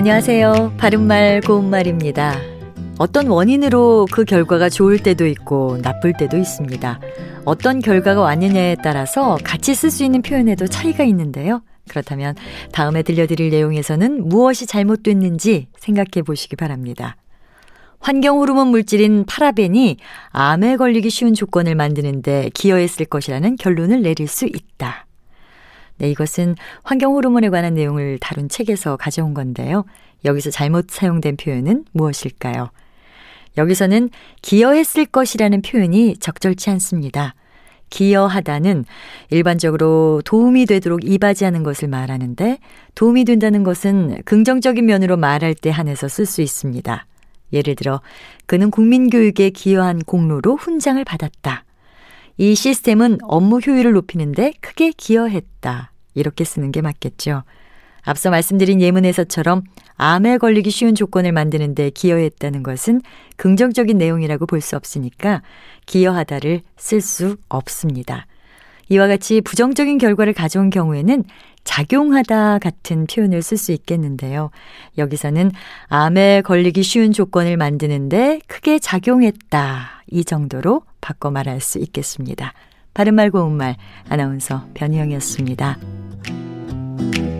안녕하세요. 바른말 고운말입니다. 어떤 원인으로 그 결과가 좋을 때도 있고 나쁠 때도 있습니다. 어떤 결과가 왔느냐에 따라서 같이 쓸 수 있는 표현에도 차이가 있는데요. 그렇다면 다음에 들려드릴 내용에서는 무엇이 잘못됐는지 생각해 보시기 바랍니다. 환경 호르몬 물질인 파라벤이 암에 걸리기 쉬운 조건을 만드는데 기여했을 것이라는 결론을 내릴 수 있다. 네, 이것은 환경 호르몬에 관한 내용을 다룬 책에서 가져온 건데요. 여기서 잘못 사용된 표현은 무엇일까요? 여기서는 기여했을 것이라는 표현이 적절치 않습니다. 기여하다는 일반적으로 도움이 되도록 이바지하는 것을 말하는데 도움이 된다는 것은 긍정적인 면으로 말할 때 한해서 쓸 수 있습니다. 예를 들어 그는 국민교육에 기여한 공로로 훈장을 받았다. 이 시스템은 업무 효율을 높이는데 크게 기여했다. 이렇게 쓰는 게 맞겠죠. 앞서 말씀드린 예문에서처럼 암에 걸리기 쉬운 조건을 만드는 데 기여했다는 것은 긍정적인 내용이라고 볼 수 없으니까 기여하다를 쓸 수 없습니다. 이와 같이 부정적인 결과를 가져온 경우에는 작용하다 같은 표현을 쓸 수 있겠는데요. 여기서는 암에 걸리기 쉬운 조건을 만드는데 크게 작용했다. 이 정도로 바꿔 말할 수 있겠습니다. 바른말 고운말 아나운서 변희영이었습니다. Thank you.